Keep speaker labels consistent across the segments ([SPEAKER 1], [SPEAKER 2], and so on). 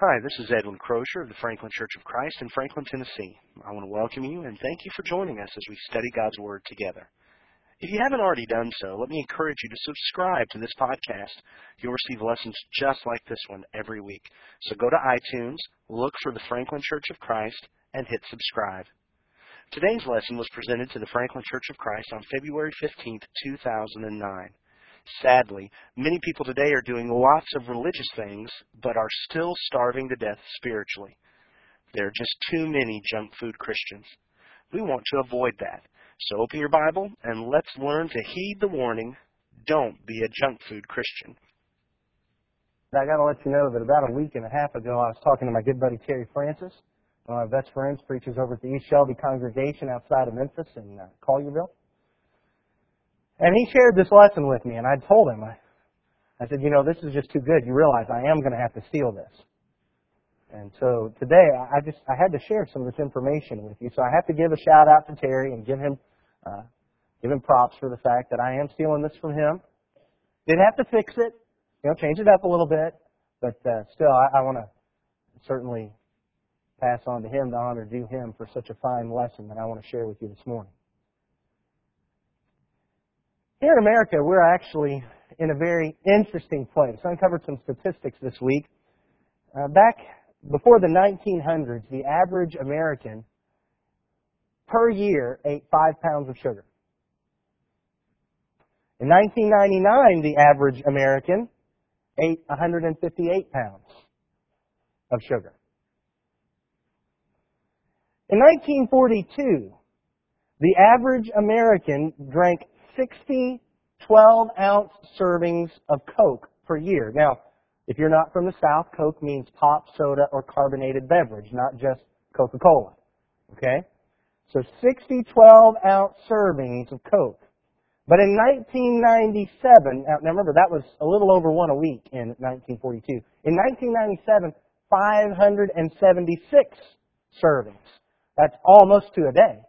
[SPEAKER 1] Hi, this is Edwin Crozier of the Franklin Church of Christ in Franklin, Tennessee. I want to welcome you and thank you for joining us as we study God's Word together. If you haven't already done so, let me encourage you to subscribe to this podcast. You'll receive lessons just like this one every week. So go to iTunes, look for the Franklin Church of Christ, and hit subscribe. Today's lesson was presented to the Franklin Church of Christ on February 15, 2009. Sadly, many people today are doing lots of religious things, but are still starving to death spiritually. There are just too many junk food Christians. We want to avoid that. So open your Bible and let's learn to heed the warning don't be a junk food Christian.
[SPEAKER 2] I got to let you know that about a week and a half ago, I was talking to my good buddy Terry Francis, one of my best friends, preaches over at the East Shelby congregation outside of Memphis in uh, Collierville. And he shared this lesson with me, and I told him, I, I said, you know, this is just too good. You realize I am going to have to steal this. And so today, I just I had to share some of this information with you. So I have to give a shout out to Terry and give him uh, give him props for the fact that I am stealing this from him. Did have to fix it, you know, change it up a little bit, but uh, still, I, I want to certainly pass on to him the honor due him for such a fine lesson that I want to share with you this morning. Here in America, we're actually in a very interesting place. I uncovered some statistics this week. Uh, back before the 1900s, the average American per year ate five pounds of sugar. In 1999, the average American ate 158 pounds of sugar. In 1942, the average American drank 60 12 ounce servings of Coke per year. Now, if you're not from the South, Coke means pop, soda, or carbonated beverage, not just Coca-Cola. Okay? So 60 12 ounce servings of Coke. But in 1997, now remember that was a little over one a week in 1942. In 1997, 576 servings. That's almost two a day.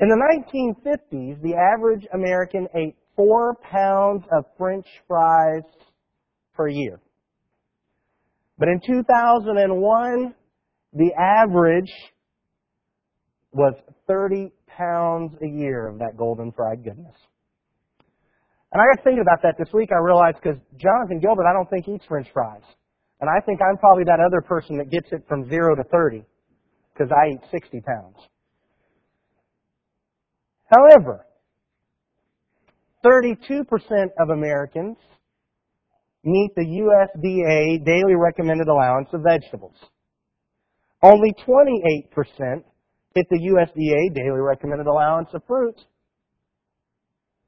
[SPEAKER 2] In the 1950s, the average American ate four pounds of French fries per year. But in 2001, the average was 30 pounds a year of that golden fried goodness. And I got thinking about that this week. I realized because Jonathan Gilbert, I don't think eats French fries. And I think I'm probably that other person that gets it from zero to 30 because I eat 60 pounds. However, 32% of Americans meet the USDA daily recommended allowance of vegetables. Only 28% hit the USDA daily recommended allowance of fruit.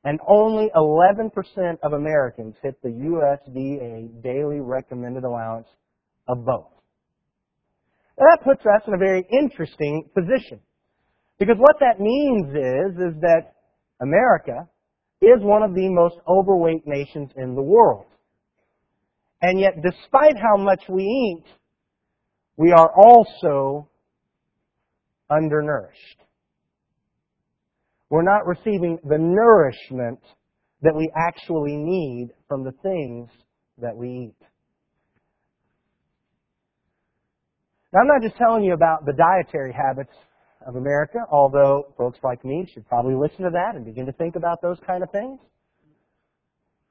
[SPEAKER 2] And only 11% of Americans hit the USDA daily recommended allowance of both. Now that puts us in a very interesting position. Because what that means is, is that America is one of the most overweight nations in the world. And yet, despite how much we eat, we are also undernourished. We're not receiving the nourishment that we actually need from the things that we eat. Now, I'm not just telling you about the dietary habits of America, although folks like me should probably listen to that and begin to think about those kind of things.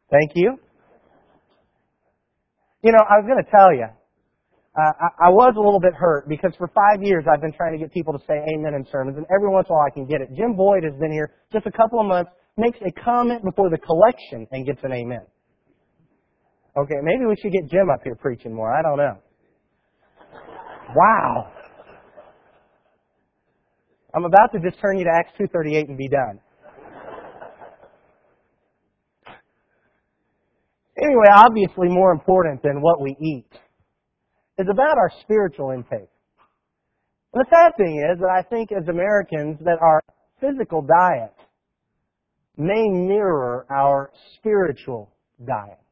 [SPEAKER 2] Thank you. You know, I was going to tell you, uh, I, I was a little bit hurt because for five years I've been trying to get people to say amen in sermons, and every once in a while I can get it. Jim Boyd has been here just a couple of months, makes a comment before the collection, and gets an amen. Okay, maybe we should get Jim up here preaching more. I don't know. Wow. I'm about to just turn you to Acts 2.38 and be done. Anyway, obviously more important than what we eat is about our spiritual intake. And the sad thing is that I think as Americans that our physical diet may mirror our spiritual diet.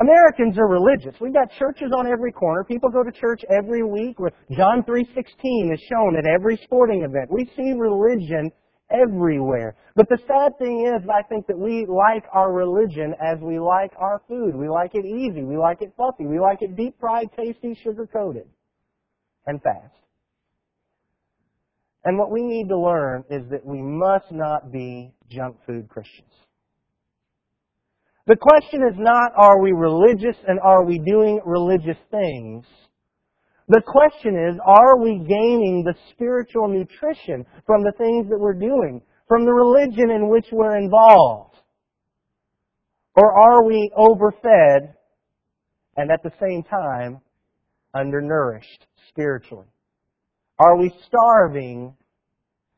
[SPEAKER 2] Americans are religious. We've got churches on every corner. People go to church every week. John 3.16 is shown at every sporting event. We see religion everywhere. But the sad thing is, I think that we like our religion as we like our food. We like it easy. We like it fluffy. We like it deep fried, tasty, sugar coated, and fast. And what we need to learn is that we must not be junk food Christians. The question is not, are we religious and are we doing religious things? The question is, are we gaining the spiritual nutrition from the things that we're doing, from the religion in which we're involved? Or are we overfed and at the same time undernourished spiritually? Are we starving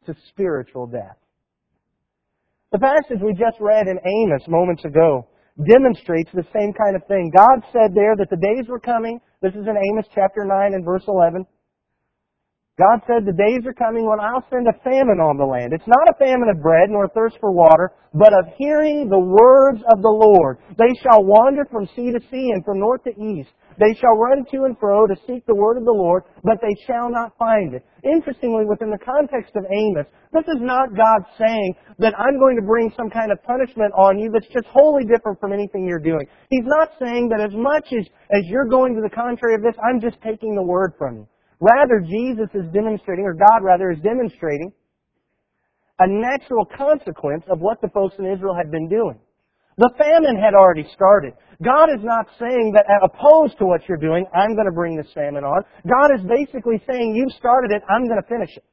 [SPEAKER 2] to spiritual death? The passage we just read in Amos moments ago demonstrates the same kind of thing. God said there that the days were coming. This is in Amos chapter 9 and verse 11. God said, The days are coming when I'll send a famine on the land. It's not a famine of bread nor thirst for water, but of hearing the words of the Lord. They shall wander from sea to sea and from north to east. They shall run to and fro to seek the word of the Lord, but they shall not find it. Interestingly, within the context of Amos, this is not God saying that I'm going to bring some kind of punishment on you that's just wholly different from anything you're doing. He's not saying that as much as, as you're going to the contrary of this, I'm just taking the word from you. Rather, Jesus is demonstrating, or God rather, is demonstrating a natural consequence of what the folks in Israel had been doing. The famine had already started. God is not saying that uh, opposed to what you're doing, I'm going to bring this famine on. God is basically saying, you've started it, I'm going to finish it.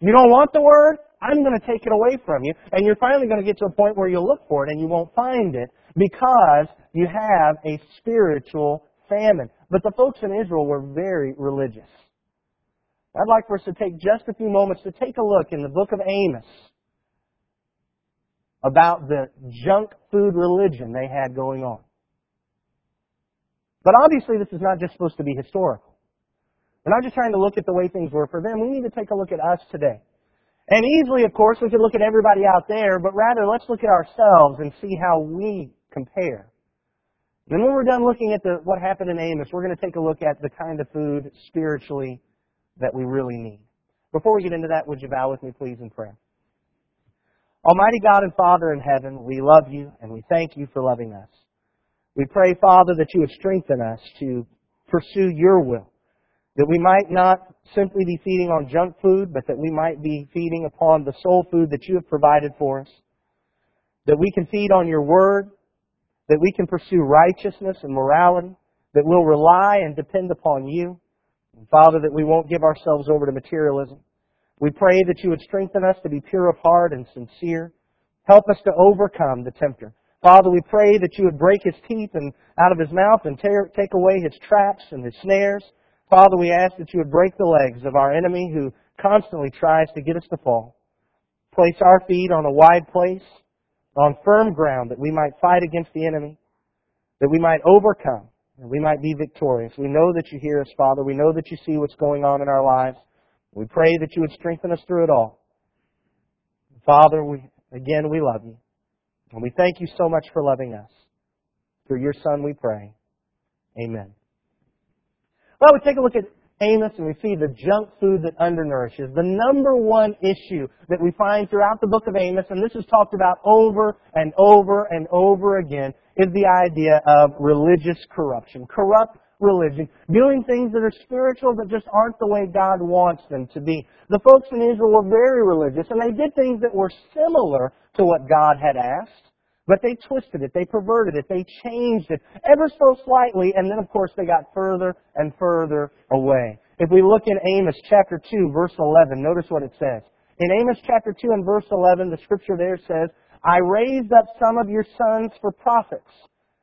[SPEAKER 2] You don't want the word? I'm going to take it away from you. And you're finally going to get to a point where you'll look for it and you won't find it because you have a spiritual famine. But the folks in Israel were very religious. I'd like for us to take just a few moments to take a look in the book of Amos about the junk food religion they had going on. But obviously this is not just supposed to be historical. We're not just trying to look at the way things were for them. We need to take a look at us today. And easily, of course, we could look at everybody out there, but rather let's look at ourselves and see how we compare. And when we're done looking at the, what happened in Amos, we're going to take a look at the kind of food spiritually that we really need. Before we get into that, would you bow with me, please, in prayer? Almighty God and Father in heaven, we love you and we thank you for loving us. We pray, Father, that you would strengthen us to pursue your will, that we might not simply be feeding on junk food, but that we might be feeding upon the soul food that you have provided for us, that we can feed on your word, that we can pursue righteousness and morality, that we'll rely and depend upon you, and Father, that we won't give ourselves over to materialism. We pray that you would strengthen us to be pure of heart and sincere. Help us to overcome the tempter. Father, we pray that you would break his teeth and out of his mouth and tear, take away his traps and his snares. Father, we ask that you would break the legs of our enemy who constantly tries to get us to fall. Place our feet on a wide place, on firm ground, that we might fight against the enemy, that we might overcome, and we might be victorious. We know that you hear us, Father. We know that you see what's going on in our lives. We pray that you would strengthen us through it all. Father, we, again, we love you. And we thank you so much for loving us. Through your Son we pray. Amen. Well, we take a look at Amos and we see the junk food that undernourishes. The number one issue that we find throughout the book of Amos, and this is talked about over and over and over again, is the idea of religious corruption. Corrupt religion, doing things that are spiritual but just aren't the way God wants them to be. The folks in Israel were very religious and they did things that were similar to what God had asked, but they twisted it, they perverted it, they changed it ever so slightly, and then of course they got further and further away. If we look in Amos chapter 2 verse 11, notice what it says. In Amos chapter 2 and verse 11, the scripture there says, I raised up some of your sons for prophets,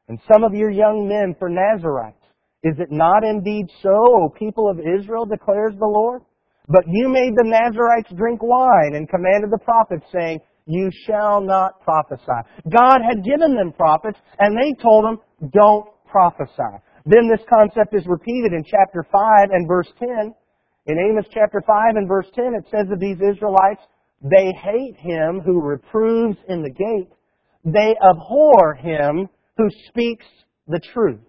[SPEAKER 2] and some of your young men for Nazarites. Is it not indeed so, O people of Israel, declares the Lord? But you made the Nazarites drink wine and commanded the prophets, saying, You shall not prophesy. God had given them prophets, and they told them, Don't prophesy. Then this concept is repeated in chapter 5 and verse 10. In Amos chapter 5 and verse 10, it says of these Israelites, they hate him who reproves in the gate. They abhor him who speaks the truth.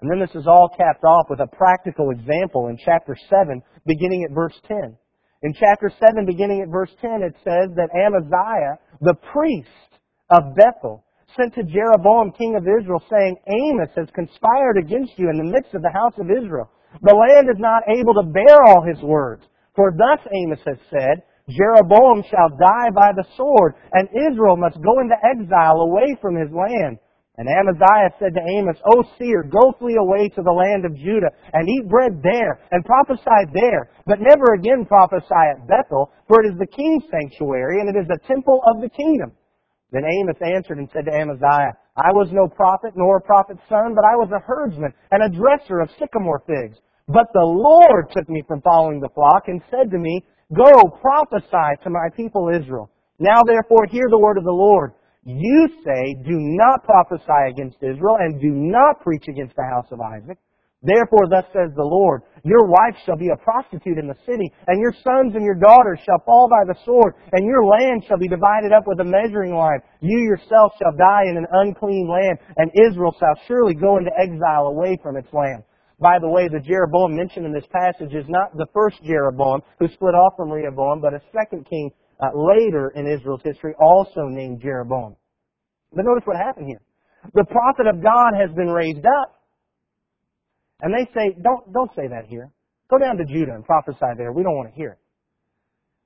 [SPEAKER 2] And then this is all capped off with a practical example in chapter 7, beginning at verse 10. In chapter 7, beginning at verse 10, it says that Amaziah, the priest of Bethel, sent to Jeroboam, king of Israel, saying, Amos has conspired against you in the midst of the house of Israel. The land is not able to bear all his words. For thus Amos has said, Jeroboam shall die by the sword, and Israel must go into exile away from his land. And Amaziah said to Amos, O seer, go flee away to the land of Judah, and eat bread there, and prophesy there, but never again prophesy at Bethel, for it is the king's sanctuary, and it is the temple of the kingdom. Then Amos answered and said to Amaziah, I was no prophet, nor a prophet's son, but I was a herdsman, and a dresser of sycamore figs. But the Lord took me from following the flock, and said to me, Go, prophesy to my people Israel. Now therefore hear the word of the Lord. You say, do not prophesy against Israel and do not preach against the house of Isaac. Therefore, thus says the Lord, your wife shall be a prostitute in the city, and your sons and your daughters shall fall by the sword, and your land shall be divided up with a measuring line. You yourself shall die in an unclean land, and Israel shall surely go into exile away from its land. By the way, the Jeroboam mentioned in this passage is not the first Jeroboam who split off from Rehoboam, but a second king uh, later in Israel's history, also named Jeroboam. But notice what happened here. The prophet of God has been raised up. And they say, don't, don't say that here. Go down to Judah and prophesy there. We don't want to hear it.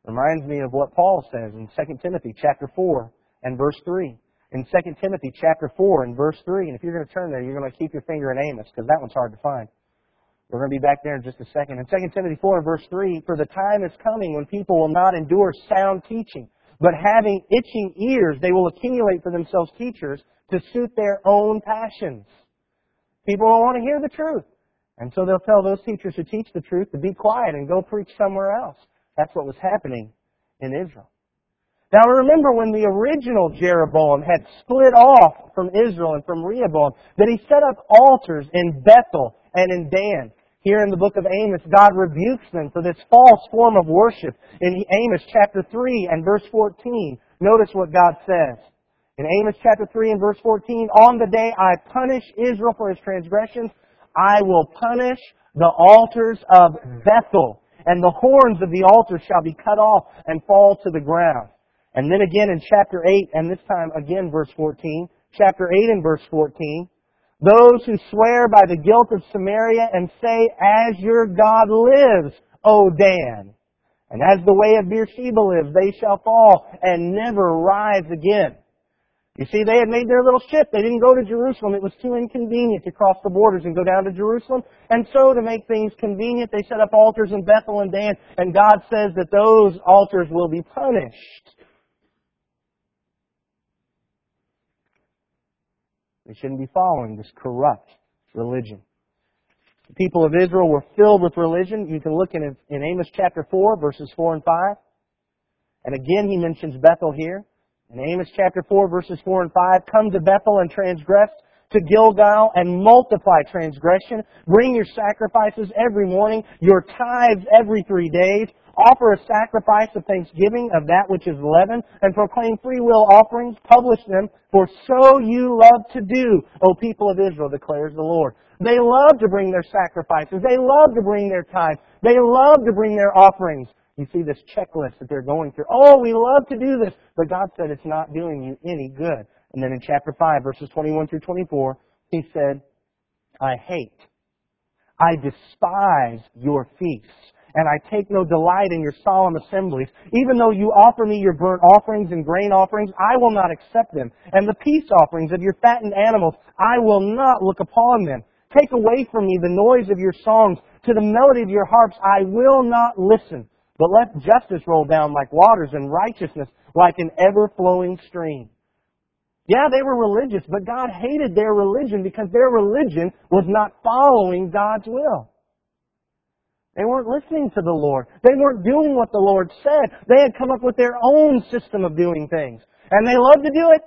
[SPEAKER 2] Reminds me of what Paul says in 2 Timothy chapter 4 and verse 3. In 2 Timothy chapter 4 and verse 3, and if you're going to turn there, you're going to keep your finger in Amos, because that one's hard to find. We're going to be back there in just a second. In 2 Timothy 4 verse 3, For the time is coming when people will not endure sound teaching, but having itching ears, they will accumulate for themselves teachers to suit their own passions. People don't want to hear the truth. And so they'll tell those teachers who teach the truth to be quiet and go preach somewhere else. That's what was happening in Israel. Now remember when the original Jeroboam had split off from Israel and from Rehoboam, that he set up altars in Bethel and in Dan. Here in the book of Amos, God rebukes them for this false form of worship. In Amos chapter 3 and verse 14, notice what God says. In Amos chapter 3 and verse 14, On the day I punish Israel for his transgressions, I will punish the altars of Bethel, and the horns of the altar shall be cut off and fall to the ground. And then again in chapter 8, and this time again verse 14, chapter 8 and verse 14, those who swear by the guilt of Samaria and say, As your God lives, O Dan, and as the way of Beersheba lives, they shall fall and never rise again. You see, they had made their little ship. They didn't go to Jerusalem. It was too inconvenient to cross the borders and go down to Jerusalem. And so, to make things convenient, they set up altars in Bethel and Dan. And God says that those altars will be punished. They shouldn't be following this corrupt religion. The people of Israel were filled with religion. You can look in, in Amos chapter 4, verses 4 and 5. And again, he mentions Bethel here. In Amos chapter 4, verses 4 and 5, come to Bethel and transgress to Gilgal and multiply transgression. Bring your sacrifices every morning, your tithes every three days. Offer a sacrifice of thanksgiving of that which is leavened, and proclaim free will offerings. Publish them, for so you love to do, O people of Israel, declares the Lord. They love to bring their sacrifices. They love to bring their tithes. They love to bring their offerings. You see this checklist that they're going through. Oh, we love to do this, but God said it's not doing you any good. And then in chapter 5, verses 21 through 24, He said, I hate, I despise your feasts and I take no delight in your solemn assemblies. Even though you offer me your burnt offerings and grain offerings, I will not accept them. And the peace offerings of your fattened animals, I will not look upon them. Take away from me the noise of your songs. To the melody of your harps, I will not listen. But let justice roll down like waters and righteousness like an ever-flowing stream. Yeah, they were religious, but God hated their religion because their religion was not following God's will. They weren't listening to the Lord. They weren't doing what the Lord said. They had come up with their own system of doing things. And they loved to do it.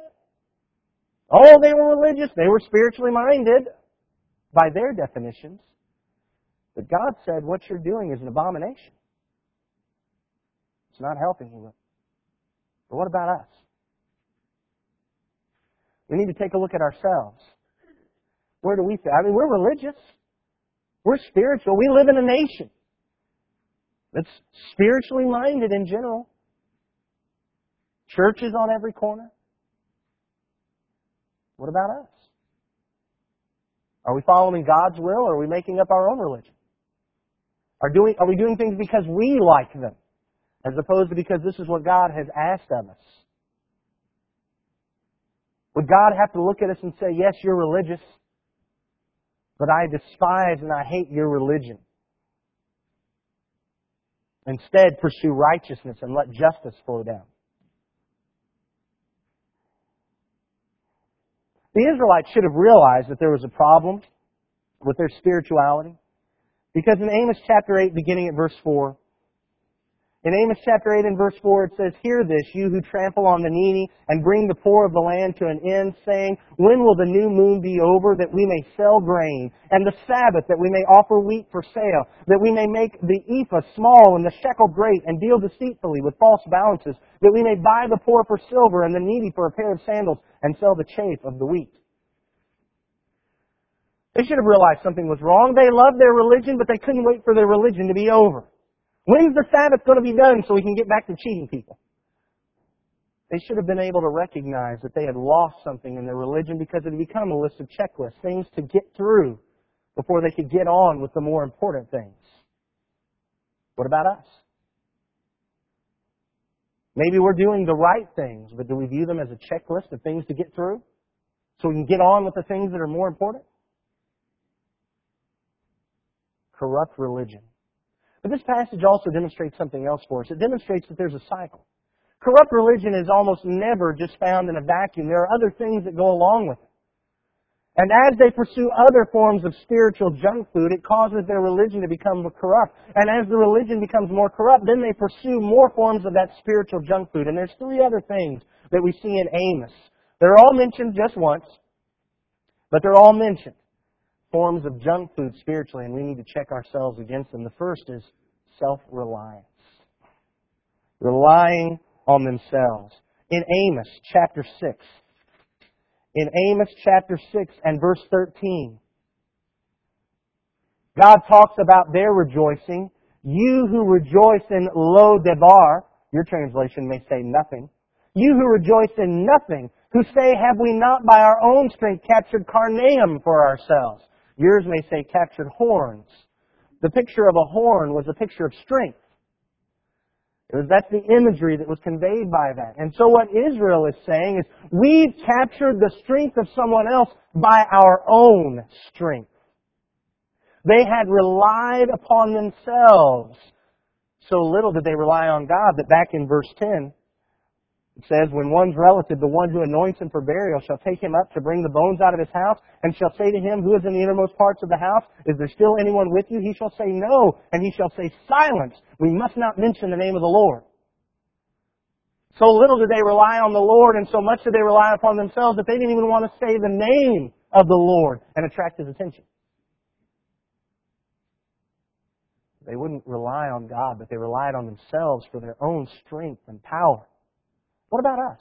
[SPEAKER 2] Oh, they were religious. They were spiritually minded by their definitions. But God said, what you're doing is an abomination. It's not helping you. But what about us? We need to take a look at ourselves. Where do we fit? I mean, we're religious. We're spiritual. We live in a nation. That's spiritually minded in general. Churches on every corner. What about us? Are we following God's will or are we making up our own religion? Are, doing, are we doing things because we like them as opposed to because this is what God has asked of us? Would God have to look at us and say, yes, you're religious, but I despise and I hate your religion? Instead, pursue righteousness and let justice flow down. The Israelites should have realized that there was a problem with their spirituality. Because in Amos chapter 8, beginning at verse 4, in Amos chapter 8 and verse 4 it says, Hear this, you who trample on the needy and bring the poor of the land to an end, saying, When will the new moon be over that we may sell grain, and the Sabbath that we may offer wheat for sale, that we may make the ephah small and the shekel great, and deal deceitfully with false balances, that we may buy the poor for silver and the needy for a pair of sandals, and sell the chaff of the wheat. They should have realized something was wrong. They loved their religion, but they couldn't wait for their religion to be over. When's the Sabbath going to be done so we can get back to cheating people? They should have been able to recognize that they had lost something in their religion because it had become a list of checklists, things to get through before they could get on with the more important things. What about us? Maybe we're doing the right things, but do we view them as a checklist of things to get through so we can get on with the things that are more important? Corrupt religion. But this passage also demonstrates something else for us. It demonstrates that there's a cycle. Corrupt religion is almost never just found in a vacuum. There are other things that go along with it. And as they pursue other forms of spiritual junk food, it causes their religion to become corrupt. And as the religion becomes more corrupt, then they pursue more forms of that spiritual junk food. And there's three other things that we see in Amos. They're all mentioned just once, but they're all mentioned forms of junk food spiritually, and we need to check ourselves against them. The first is self reliance, relying on themselves. In Amos chapter 6, in Amos chapter 6 and verse 13, God talks about their rejoicing. You who rejoice in Lo Debar, your translation may say nothing. You who rejoice in nothing, who say, Have we not by our own strength captured Karnaim for ourselves? Yours may say captured horns. The picture of a horn was a picture of strength. It Was, that's the imagery that was conveyed by that. And so what Israel is saying is, we've captured the strength of someone else by our own strength. They had relied upon themselves. So little did they rely on God that back in verse 10, it says, When one's relative, the one who anoints him for burial, shall take him up to bring the bones out of his house, and shall say to him who is in the innermost parts of the house, Is there still anyone with you? He shall say, No. And he shall say, Silence! We must not mention the name of the Lord. So little did they rely on the Lord, and so much did they rely upon themselves that they didn't even want to say the name of the Lord and attract his attention. They wouldn't rely on God, but they relied on themselves for their own strength and power. What about us?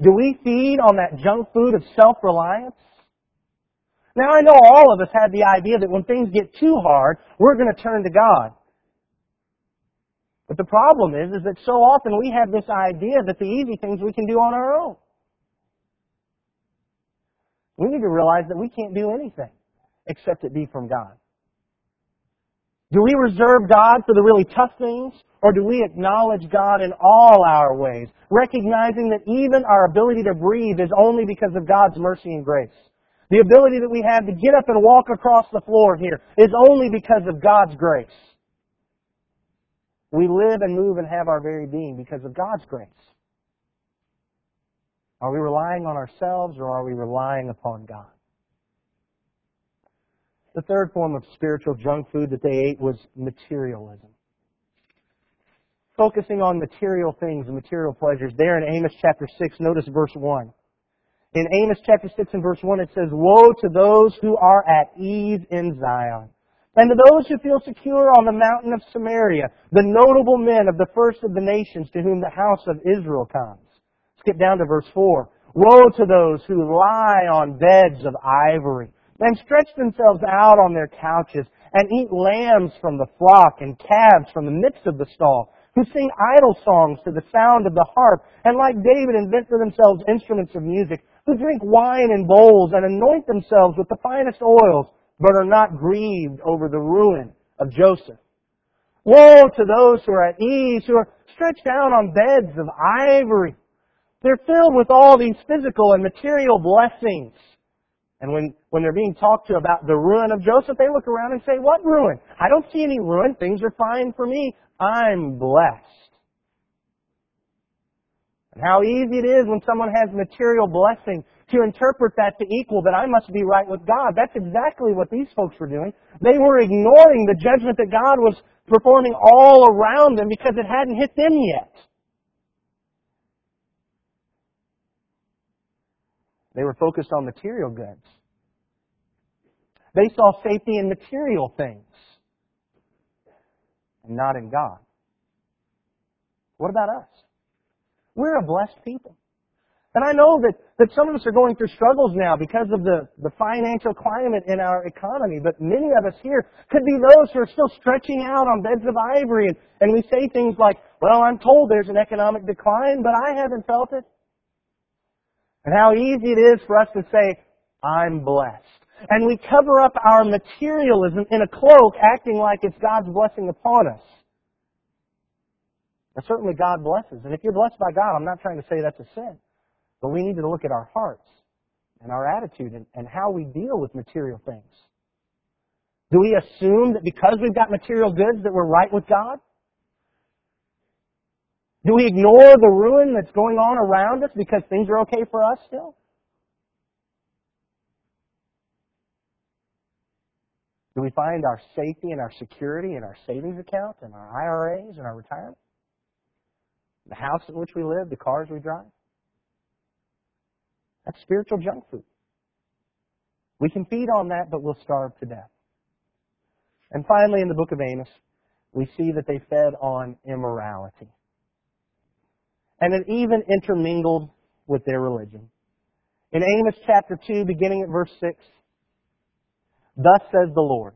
[SPEAKER 2] Do we feed on that junk food of self-reliance? Now I know all of us have the idea that when things get too hard, we're going to turn to God. But the problem is, is that so often we have this idea that the easy things we can do on our own. We need to realize that we can't do anything except it be from God. Do we reserve God for the really tough things? Or do we acknowledge God in all our ways, recognizing that even our ability to breathe is only because of God's mercy and grace? The ability that we have to get up and walk across the floor here is only because of God's grace. We live and move and have our very being because of God's grace. Are we relying on ourselves or are we relying upon God? The third form of spiritual junk food that they ate was materialism. Focusing on material things and material pleasures. There in Amos chapter 6, notice verse 1. In Amos chapter 6 and verse 1 it says, Woe to those who are at ease in Zion, and to those who feel secure on the mountain of Samaria, the notable men of the first of the nations to whom the house of Israel comes. Skip down to verse 4. Woe to those who lie on beds of ivory and stretch themselves out on their couches and eat lambs from the flock and calves from the midst of the stall, who sing idle songs to the sound of the harp, and like David invent for themselves instruments of music, who drink wine in bowls and anoint themselves with the finest oils, but are not grieved over the ruin of Joseph. Woe to those who are at ease, who are stretched out on beds of ivory. They're filled with all these physical and material blessings. And when, when they're being talked to about the ruin of Joseph, they look around and say, what ruin? I don't see any ruin. Things are fine for me. I'm blessed. And how easy it is when someone has material blessing to interpret that to equal that I must be right with God. That's exactly what these folks were doing. They were ignoring the judgment that God was performing all around them because it hadn't hit them yet. They were focused on material goods. They saw safety in material things and not in God. What about us? We're a blessed people. And I know that, that some of us are going through struggles now because of the, the financial climate in our economy, but many of us here could be those who are still stretching out on beds of ivory and, and we say things like, well, I'm told there's an economic decline, but I haven't felt it. And how easy it is for us to say, I'm blessed. And we cover up our materialism in a cloak, acting like it's God's blessing upon us. Certainly God blesses. And if you're blessed by God, I'm not trying to say that's a sin. But we need to look at our hearts and our attitude and, and how we deal with material things. Do we assume that because we've got material goods that we're right with God? Do we ignore the ruin that's going on around us because things are okay for us still? Do we find our safety and our security in our savings account and our IRAs and our retirement? The house in which we live, the cars we drive? That's spiritual junk food. We can feed on that, but we'll starve to death. And finally, in the book of Amos, we see that they fed on immorality and it even intermingled with their religion. In Amos chapter 2, beginning at verse 6, Thus says the Lord,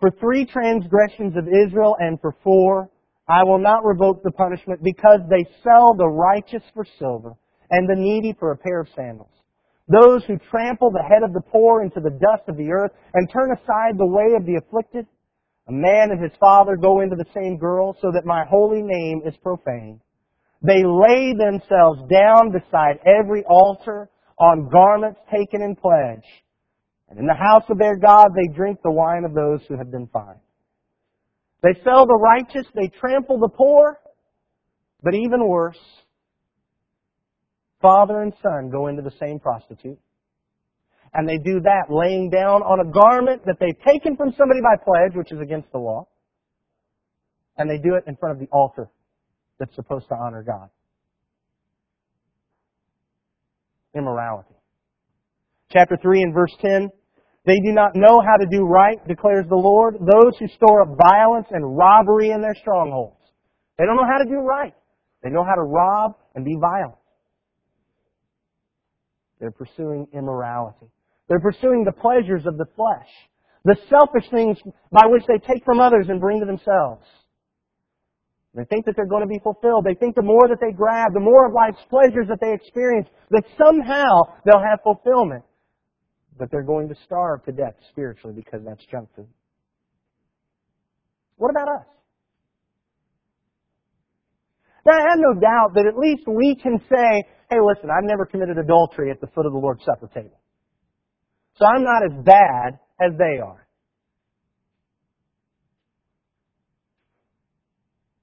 [SPEAKER 2] For three transgressions of Israel and for four, I will not revoke the punishment because they sell the righteous for silver and the needy for a pair of sandals. Those who trample the head of the poor into the dust of the earth and turn aside the way of the afflicted, a man and his father go into the same girl so that my holy name is profaned. They lay themselves down beside every altar on garments taken in pledge. And in the house of their God they drink the wine of those who have been fined. They sell the righteous, they trample the poor, but even worse, father and son go into the same prostitute. And they do that laying down on a garment that they've taken from somebody by pledge, which is against the law. And they do it in front of the altar that's supposed to honor God. Immorality. Chapter 3 and verse 10. They do not know how to do right, declares the Lord, those who store up violence and robbery in their strongholds. They don't know how to do right. They know how to rob and be violent. They're pursuing immorality. They're pursuing the pleasures of the flesh, the selfish things by which they take from others and bring to themselves. They think that they're going to be fulfilled. They think the more that they grab, the more of life's pleasures that they experience, that somehow they'll have fulfillment. But they're going to starve to death spiritually because that's junk food. What about us? Now, I have no doubt that at least we can say, hey, listen, I've never committed adultery at the foot of the Lord's Supper table. So I'm not as bad as they are.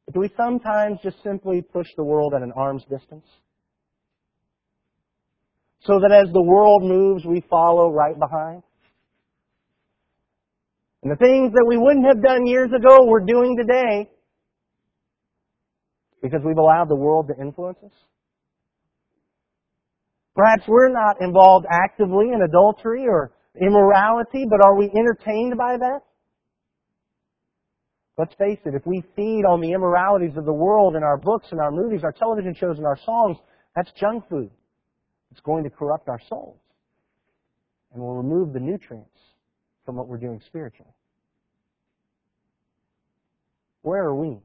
[SPEAKER 2] But Do we sometimes just simply push the world at an arm's distance? So that as the world moves, we follow right behind? And the things that we wouldn't have done years ago, we're doing today because we've allowed the world to influence us. Perhaps we're not involved actively in adultery or immorality, but are we entertained by that? Let's face it, if we feed on the immoralities of the world in our books and our movies, our television shows and our songs, that's junk food. It's going to corrupt our souls and will remove the nutrients from what we're doing spiritually. Where are we?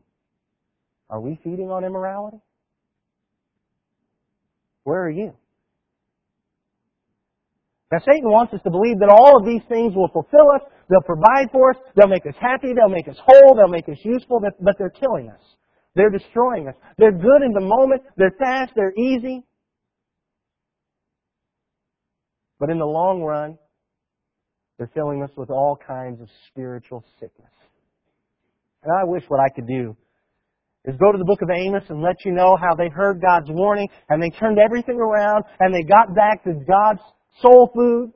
[SPEAKER 2] Are we feeding on immorality? Where are you? Now Satan wants us to believe that all of these things will fulfill us, they'll provide for us, they'll make us happy, they'll make us whole, they'll make us useful, but they're killing us. They're destroying us. They're good in the moment, they're fast, they're easy. But in the long run, they're filling us with all kinds of spiritual sickness. And I wish what I could do is go to the book of Amos and let you know how they heard God's warning and they turned everything around and they got back to God's soul food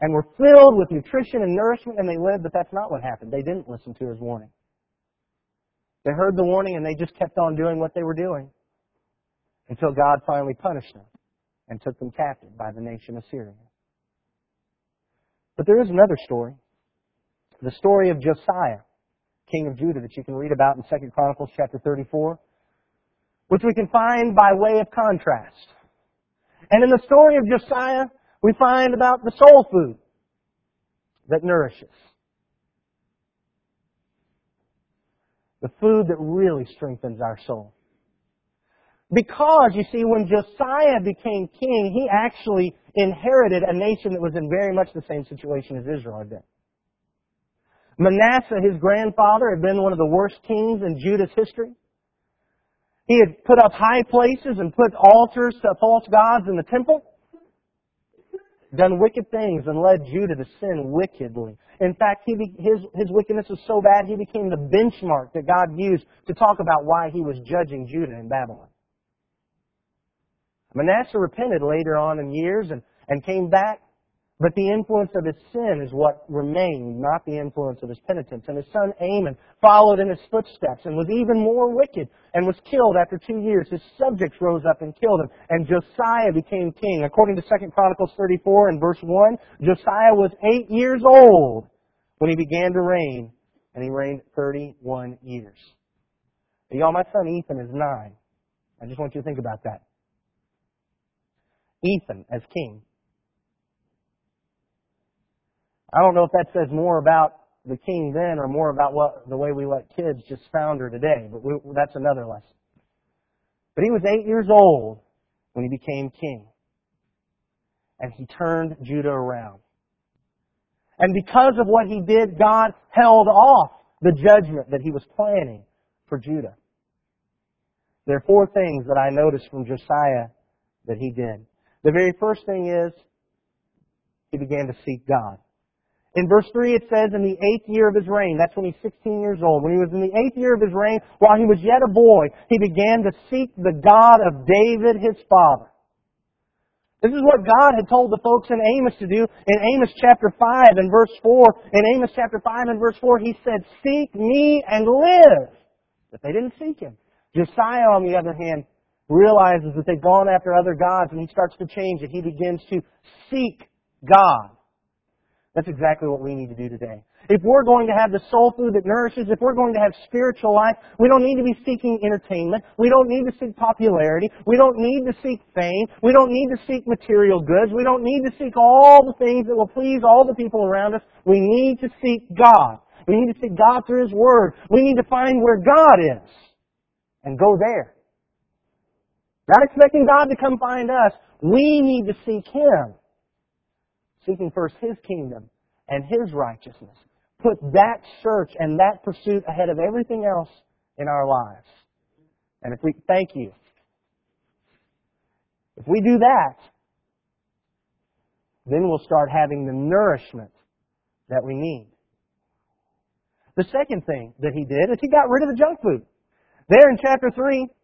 [SPEAKER 2] and were filled with nutrition and nourishment and they lived, but that's not what happened. They didn't listen to his warning. They heard the warning and they just kept on doing what they were doing until God finally punished them and took them captive by the nation of Syria. But there is another story. The story of Josiah, king of Judah, that you can read about in 2 Chronicles chapter 34, which we can find by way of contrast. And in the story of Josiah, we find about the soul food that nourishes. The food that really strengthens our soul. Because, you see, when Josiah became king, he actually inherited a nation that was in very much the same situation as Israel had been. Manasseh, his grandfather, had been one of the worst kings in Judah's history. He had put up high places and put altars to false gods in the temple, done wicked things, and led Judah to sin wickedly. In fact, he, his, his wickedness was so bad he became the benchmark that God used to talk about why he was judging Judah in Babylon. Manasseh repented later on in years and, and came back, but the influence of his sin is what remained, not the influence of his penitence. And his son Amon followed in his footsteps and was even more wicked and was killed after two years. His subjects rose up and killed him, and Josiah became king. According to 2 Chronicles 34 and verse 1, Josiah was eight years old when he began to reign, and he reigned 31 years. Y'all, my son Ethan is nine. I just want you to think about that. Ethan as king. I don't know if that says more about the king then or more about what the way we let kids just founder today, but we, that's another lesson. But he was eight years old when he became king. And he turned Judah around. And because of what he did, God held off the judgment that he was planning for Judah. There are four things that I noticed from Josiah that he did. The very first thing is, he began to seek God. In verse 3 it says, in the eighth year of his reign, that's when he's 16 years old, when he was in the eighth year of his reign, while he was yet a boy, he began to seek the God of David his father. This is what God had told the folks in Amos to do. In Amos chapter 5 and verse 4, in Amos chapter 5 and verse 4, he said, Seek me and live. But they didn't seek him. Josiah, on the other hand, realizes that they've gone after other gods and he starts to change it. He begins to seek God. That's exactly what we need to do today. If we're going to have the soul food that nourishes, if we're going to have spiritual life, we don't need to be seeking entertainment. We don't need to seek popularity. We don't need to seek fame. We don't need to seek material goods. We don't need to seek all the things that will please all the people around us. We need to seek God. We need to seek God through His Word. We need to find where God is and go there. Not expecting God to come find us. We need to seek Him. Seeking first His kingdom and His righteousness. Put that search and that pursuit ahead of everything else in our lives. And if we, thank you. If we do that, then we'll start having the nourishment that we need. The second thing that he did is he got rid of the junk food. There in chapter 3, uh,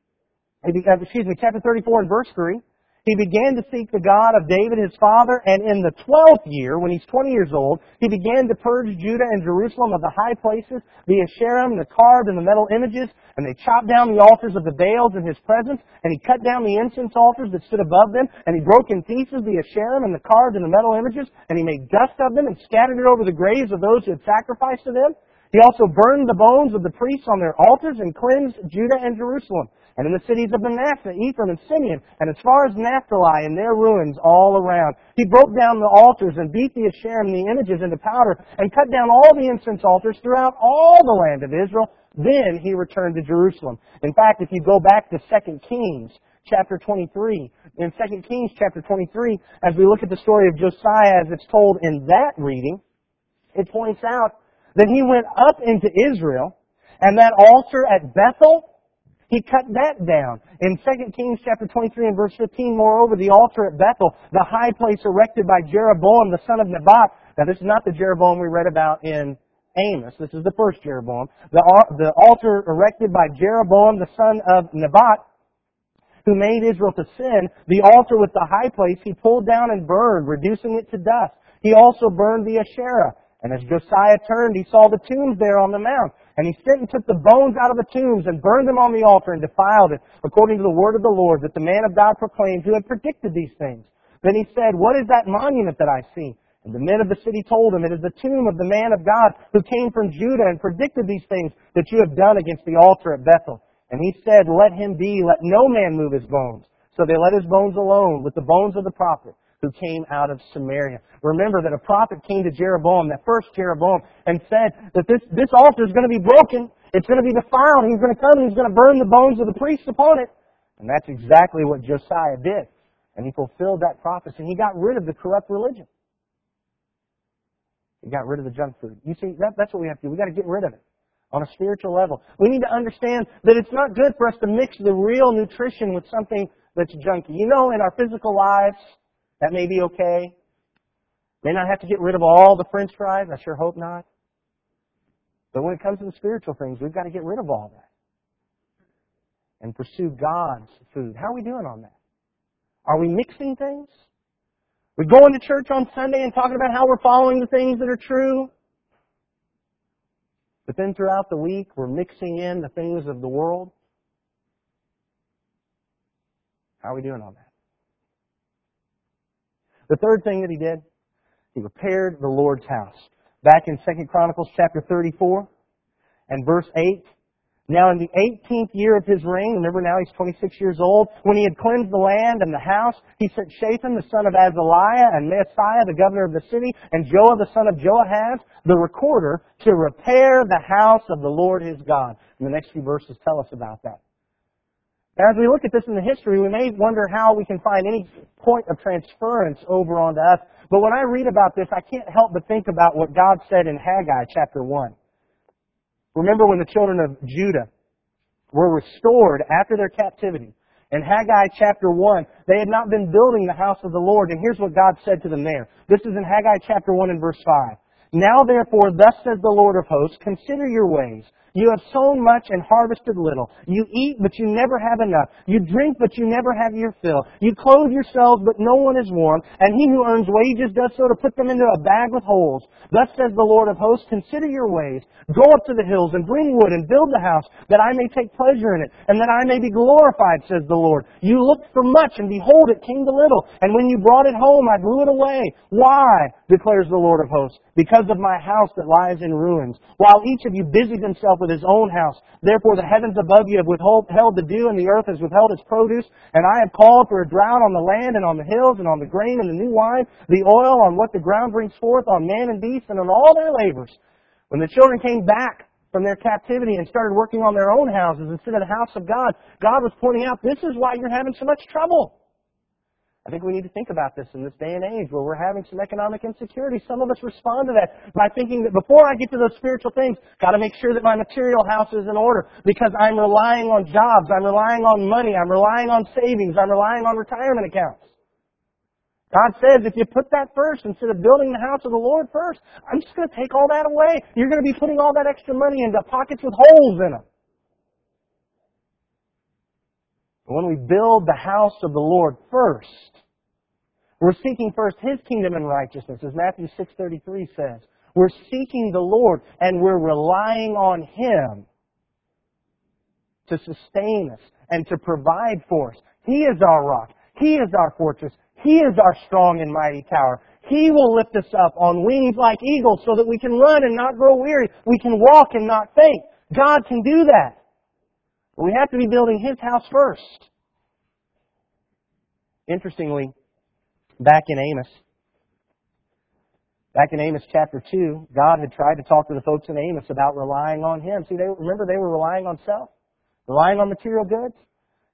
[SPEAKER 2] Uh, excuse me, chapter 34 and verse 3, he began to seek the God of David his father, and in the twelfth year, when he's 20 years old, he began to purge Judah and Jerusalem of the high places, the Asherim, the carved and the metal images, and they chopped down the altars of the Baals in his presence, and he cut down the incense altars that stood above them, and he broke in pieces the Asherim and the carved and the metal images, and he made dust of them and scattered it over the graves of those who had sacrificed to them. He also burned the bones of the priests on their altars and cleansed Judah and Jerusalem, and in the cities of Manasseh, Ephraim, and Simeon, and as far as Naphtali and their ruins all around. He broke down the altars and beat the Asherim and the images into powder, and cut down all the incense altars throughout all the land of Israel. Then he returned to Jerusalem. In fact, if you go back to 2 Kings, chapter 23. In 2 Kings chapter 23, as we look at the story of Josiah as it's told in that reading, it points out that he went up into Israel, and that altar at Bethel, he cut that down. In 2 Kings chapter 23 and verse 15, moreover, the altar at Bethel, the high place erected by Jeroboam the son of Nebat. Now this is not the Jeroboam we read about in Amos. This is the first Jeroboam. The, the altar erected by Jeroboam the son of Nebat, who made Israel to sin, the altar with the high place he pulled down and burned, reducing it to dust. He also burned the Asherah. And as Josiah turned, he saw the tombs there on the mount. And he sent and took the bones out of the tombs and burned them on the altar and defiled it, according to the word of the Lord that the man of God proclaimed who had predicted these things. Then he said, What is that monument that I see? And the men of the city told him, It is the tomb of the man of God who came from Judah and predicted these things that you have done against the altar at Bethel. And he said, Let him be, let no man move his bones. So they let his bones alone with the bones of the prophet who came out of Samaria. Remember that a prophet came to Jeroboam, that first Jeroboam, and said that this, this altar is going to be broken. It's going to be defiled. He's going to come and he's going to burn the bones of the priests upon it. And that's exactly what Josiah did. And he fulfilled that prophecy. And he got rid of the corrupt religion. He got rid of the junk food. You see, that, that's what we have to do. We've got to get rid of it on a spiritual level. We need to understand that it's not good for us to mix the real nutrition with something that's junky. You know, in our physical lives, that may be okay. May not have to get rid of all the french fries. I sure hope not. But when it comes to the spiritual things, we've got to get rid of all that and pursue God's food. How are we doing on that? Are we mixing things? We're going to church on Sunday and talking about how we're following the things that are true? But then throughout the week, we're mixing in the things of the world. How are we doing on that? The third thing that he did, he repaired the Lord's house. Back in 2 Chronicles chapter 34 and verse 8, now in the 18th year of his reign, remember now he's 26 years old, when he had cleansed the land and the house, he sent Shaphan the son of Azaliah and Maaseiah the governor of the city and Joah the son of Joahaz the recorder to repair the house of the Lord his God. And the next few verses tell us about that. As we look at this in the history, we may wonder how we can find any point of transference over onto us. But when I read about this, I can't help but think about what God said in Haggai chapter 1. Remember when the children of Judah were restored after their captivity. In Haggai chapter 1, they had not been building the house of the Lord, and here's what God said to them there. This is in Haggai chapter 1 and verse 5. Now therefore, thus says the Lord of hosts, consider your ways. You have sown much and harvested little. You eat, but you never have enough. You drink, but you never have your fill. You clothe yourselves, but no one is warm. And he who earns wages does so to put them into a bag with holes. Thus says the Lord of hosts, consider your ways. Go up to the hills and bring wood and build the house, that I may take pleasure in it, and that I may be glorified, says the Lord. You looked for much, and behold, it came to little. And when you brought it home, I blew it away. Why? declares the Lord of hosts. Because of my house that lies in ruins. While each of you busied himself with his own house. Therefore the heavens above you have withheld the dew, and the earth has withheld its produce. And I have called for a drought on the land, and on the hills, and on the grain, and the new wine, the oil, on what the ground brings forth, on man and beast, and on all their labors. When the children came back from their captivity and started working on their own houses instead of the house of God, God was pointing out, this is why you're having so much trouble. I think we need to think about this in this day and age where we're having some economic insecurity. Some of us respond to that by thinking that before I get to those spiritual things, got to make sure that my material house is in order because I'm relying on jobs, I'm relying on money, I'm relying on savings, I'm relying on retirement accounts. God says if you put that first instead of building the house of the Lord first, I'm just going to take all that away. You're going to be putting all that extra money into pockets with holes in them. When we build the house of the Lord first, we're seeking first His kingdom and righteousness, as Matthew 6.33 says. We're seeking the Lord and we're relying on Him to sustain us and to provide for us. He is our rock. He is our fortress. He is our strong and mighty tower. He will lift us up on wings like eagles so that we can run and not grow weary. We can walk and not faint. God can do that. But we have to be building His house first. Interestingly, back in Amos, back in Amos chapter 2, God had tried to talk to the folks in Amos about relying on Him. See, they, remember they were relying on self? Relying on material goods?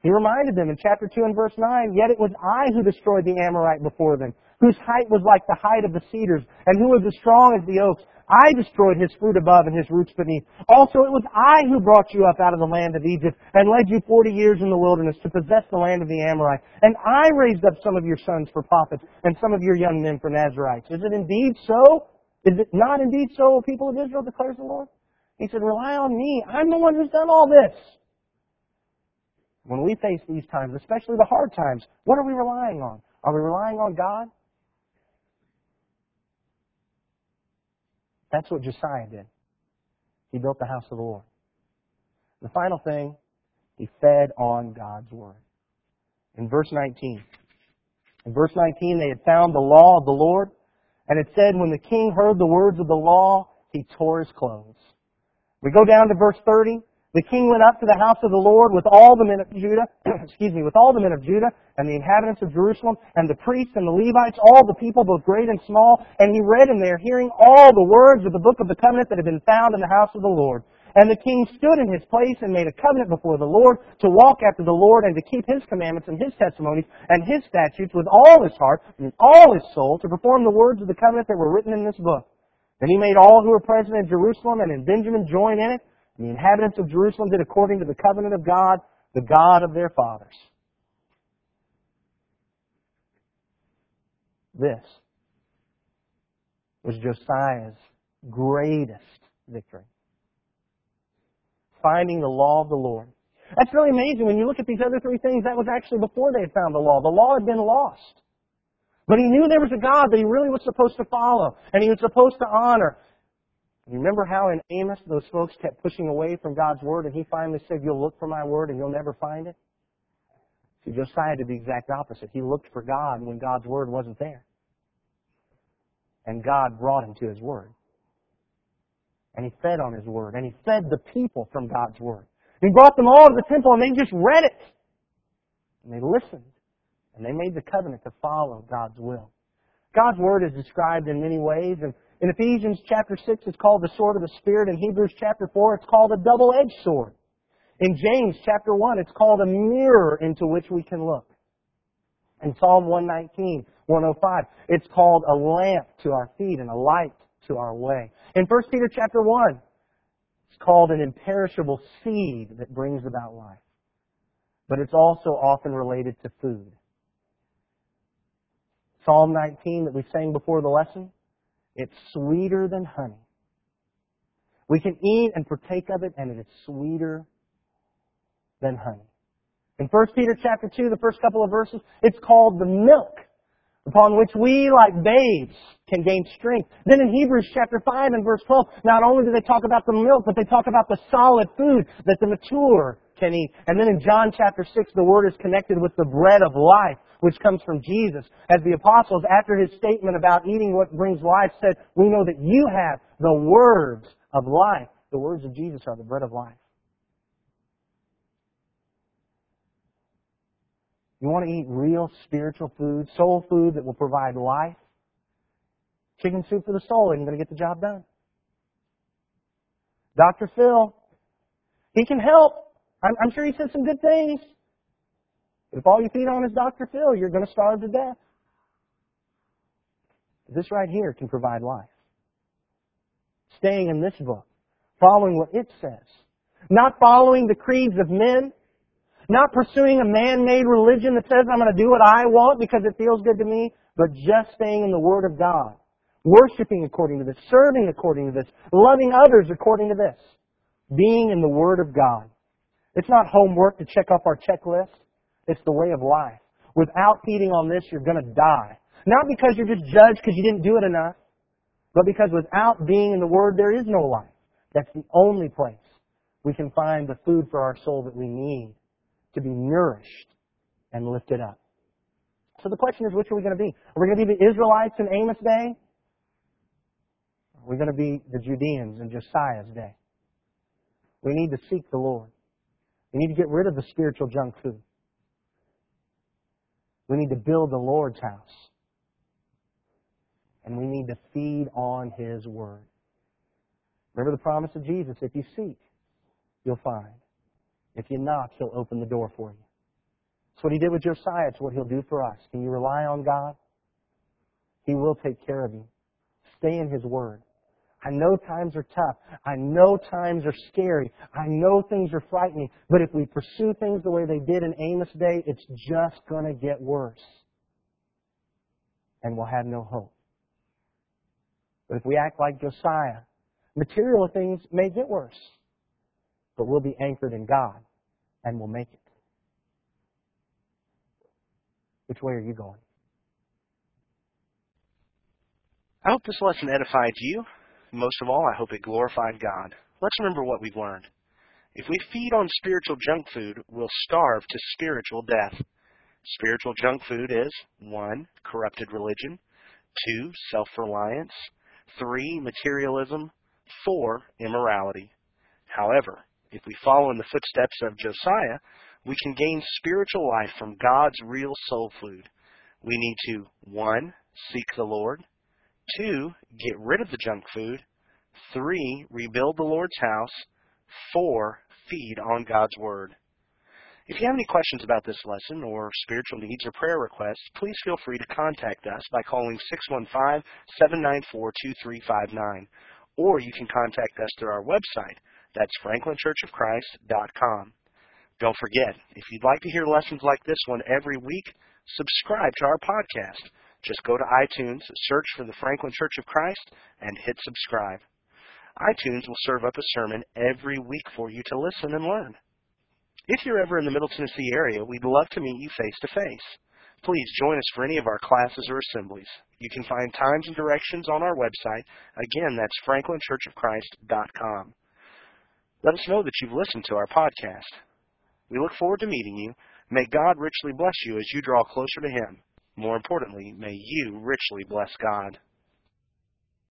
[SPEAKER 2] He reminded them in chapter 2 and verse 9, Yet it was I who destroyed the Amorite before them, whose height was like the height of the cedars, and who was as strong as the oaks. I destroyed his fruit above and his roots beneath. Also it was I who brought you up out of the land of Egypt, and led you forty years in the wilderness to possess the land of the Amorite. And I raised up some of your sons for prophets, and some of your young men for Nazarites. Is it indeed so? Is it not indeed so, O people of Israel, declares the Lord? He said, rely on me. I'm the one who's done all this. When we face these times, especially the hard times, what are we relying on? Are we relying on God? That's what Josiah did. He built the house of the Lord. The final thing, he fed on God's word. In verse 19, in verse 19, they had found the law of the Lord, and it said, when the king heard the words of the law, he tore his clothes. We go down to verse 30. The king went up to the house of the Lord with all the men of Judah, excuse me, with all the men of Judah and the inhabitants of Jerusalem and the priests and the Levites, all the people, both great and small, and he read in there, hearing all the words of the book of the covenant that had been found in the house of the Lord. And the king stood in his place and made a covenant before the Lord to walk after the Lord and to keep his commandments and his testimonies and his statutes with all his heart and all his soul to perform the words of the covenant that were written in this book. Then he made all who were present in Jerusalem and in Benjamin join in it the inhabitants of Jerusalem did according to the covenant of God, the God of their fathers. This was Josiah's greatest victory. Finding the law of the Lord. That's really amazing. When you look at these other three things, that was actually before they had found the law. The law had been lost. But he knew there was a God that he really was supposed to follow, and he was supposed to honor. You remember how in Amos those folks kept pushing away from God's word and he finally said, You'll look for my word and you'll never find it? See, Josiah did the exact opposite. He looked for God when God's word wasn't there. And God brought him to his word. And he fed on his word. And he fed the people from God's word. He brought them all to the temple and they just read it. And they listened. And they made the covenant to follow God's will. God's word is described in many ways, and in Ephesians chapter 6, it's called the sword of the Spirit. In Hebrews chapter 4, it's called a double-edged sword. In James chapter 1, it's called a mirror into which we can look. In Psalm 119, 105, it's called a lamp to our feet and a light to our way. In 1 Peter chapter 1, it's called an imperishable seed that brings about life. But it's also often related to food. Psalm 19 that we sang before the lesson, it's sweeter than honey. We can eat and partake of it, and it is sweeter than honey. In 1 Peter chapter 2, the first couple of verses, it's called the milk upon which we, like babes, can gain strength. Then in Hebrews chapter 5 and verse 12, not only do they talk about the milk, but they talk about the solid food that the mature can eat. And then in John chapter 6, the word is connected with the bread of life, which comes from Jesus. As the apostles, after his statement about eating what brings life, said, we know that you have the words of life. The words of Jesus are the bread of life. You want to eat real spiritual food, soul food that will provide life? Chicken soup for the soul, and you're going to get the job done. Dr. Phil, he can help. I'm, I'm sure he said some good things. If all you feed on is Dr. Phil, you're going to starve to death. This right here can provide life. Staying in this book, following what it says, not following the creeds of men, not pursuing a man-made religion that says I'm going to do what I want because it feels good to me, but just staying in the Word of God. Worshipping according to this, serving according to this, loving others according to this. Being in the Word of God. It's not homework to check off our checklist. It's the way of life. Without feeding on this, you're going to die. Not because you're just judged because you didn't do it enough, but because without being in the Word, there is no life. That's the only place we can find the food for our soul that we need to be nourished and lifted up. So the question is, which are we going to be? Are we going to be the Israelites in Amos' day? Are we going to be the Judeans in Josiah's day? We need to seek the Lord. We need to get rid of the spiritual junk food. We need to build the Lord's house. And we need to feed on His Word. Remember the promise of Jesus if you seek, you'll find. If you knock, He'll open the door for you. It's what He did with Josiah. It's what He'll do for us. Can you rely on God? He will take care of you. Stay in His Word. I know times are tough. I know times are scary. I know things are frightening. But if we pursue things the way they did in Amos' day, it's just going to get worse. And we'll have no hope. But if we act like Josiah, material things may get worse. But we'll be anchored in God and we'll make it. Which way are you going?
[SPEAKER 1] I hope this lesson edified you. Most of all, I hope it glorified God. Let's remember what we've learned. If we feed on spiritual junk food, we'll starve to spiritual death. Spiritual junk food is 1. Corrupted religion, 2. Self reliance, 3. Materialism, 4. Immorality. However, if we follow in the footsteps of Josiah, we can gain spiritual life from God's real soul food. We need to 1. Seek the Lord, Two, get rid of the junk food. Three, rebuild the Lord's house. Four, feed on God's Word. If you have any questions about this lesson or spiritual needs or prayer requests, please feel free to contact us by calling 615-794-2359. Or you can contact us through our website. That's franklinchurchofchrist.com. Don't forget, if you'd like to hear lessons like this one every week, subscribe to our podcast. Just go to iTunes, search for the Franklin Church of Christ, and hit subscribe. iTunes will serve up a sermon every week for you to listen and learn. If you're ever in the Middle Tennessee area, we'd love to meet you face to face. Please join us for any of our classes or assemblies. You can find times and directions on our website. Again, that's franklinchurchofchrist.com. Let us know that you've listened to our podcast. We look forward to meeting you. May God richly bless you as you draw closer to Him. More importantly, may you richly bless God.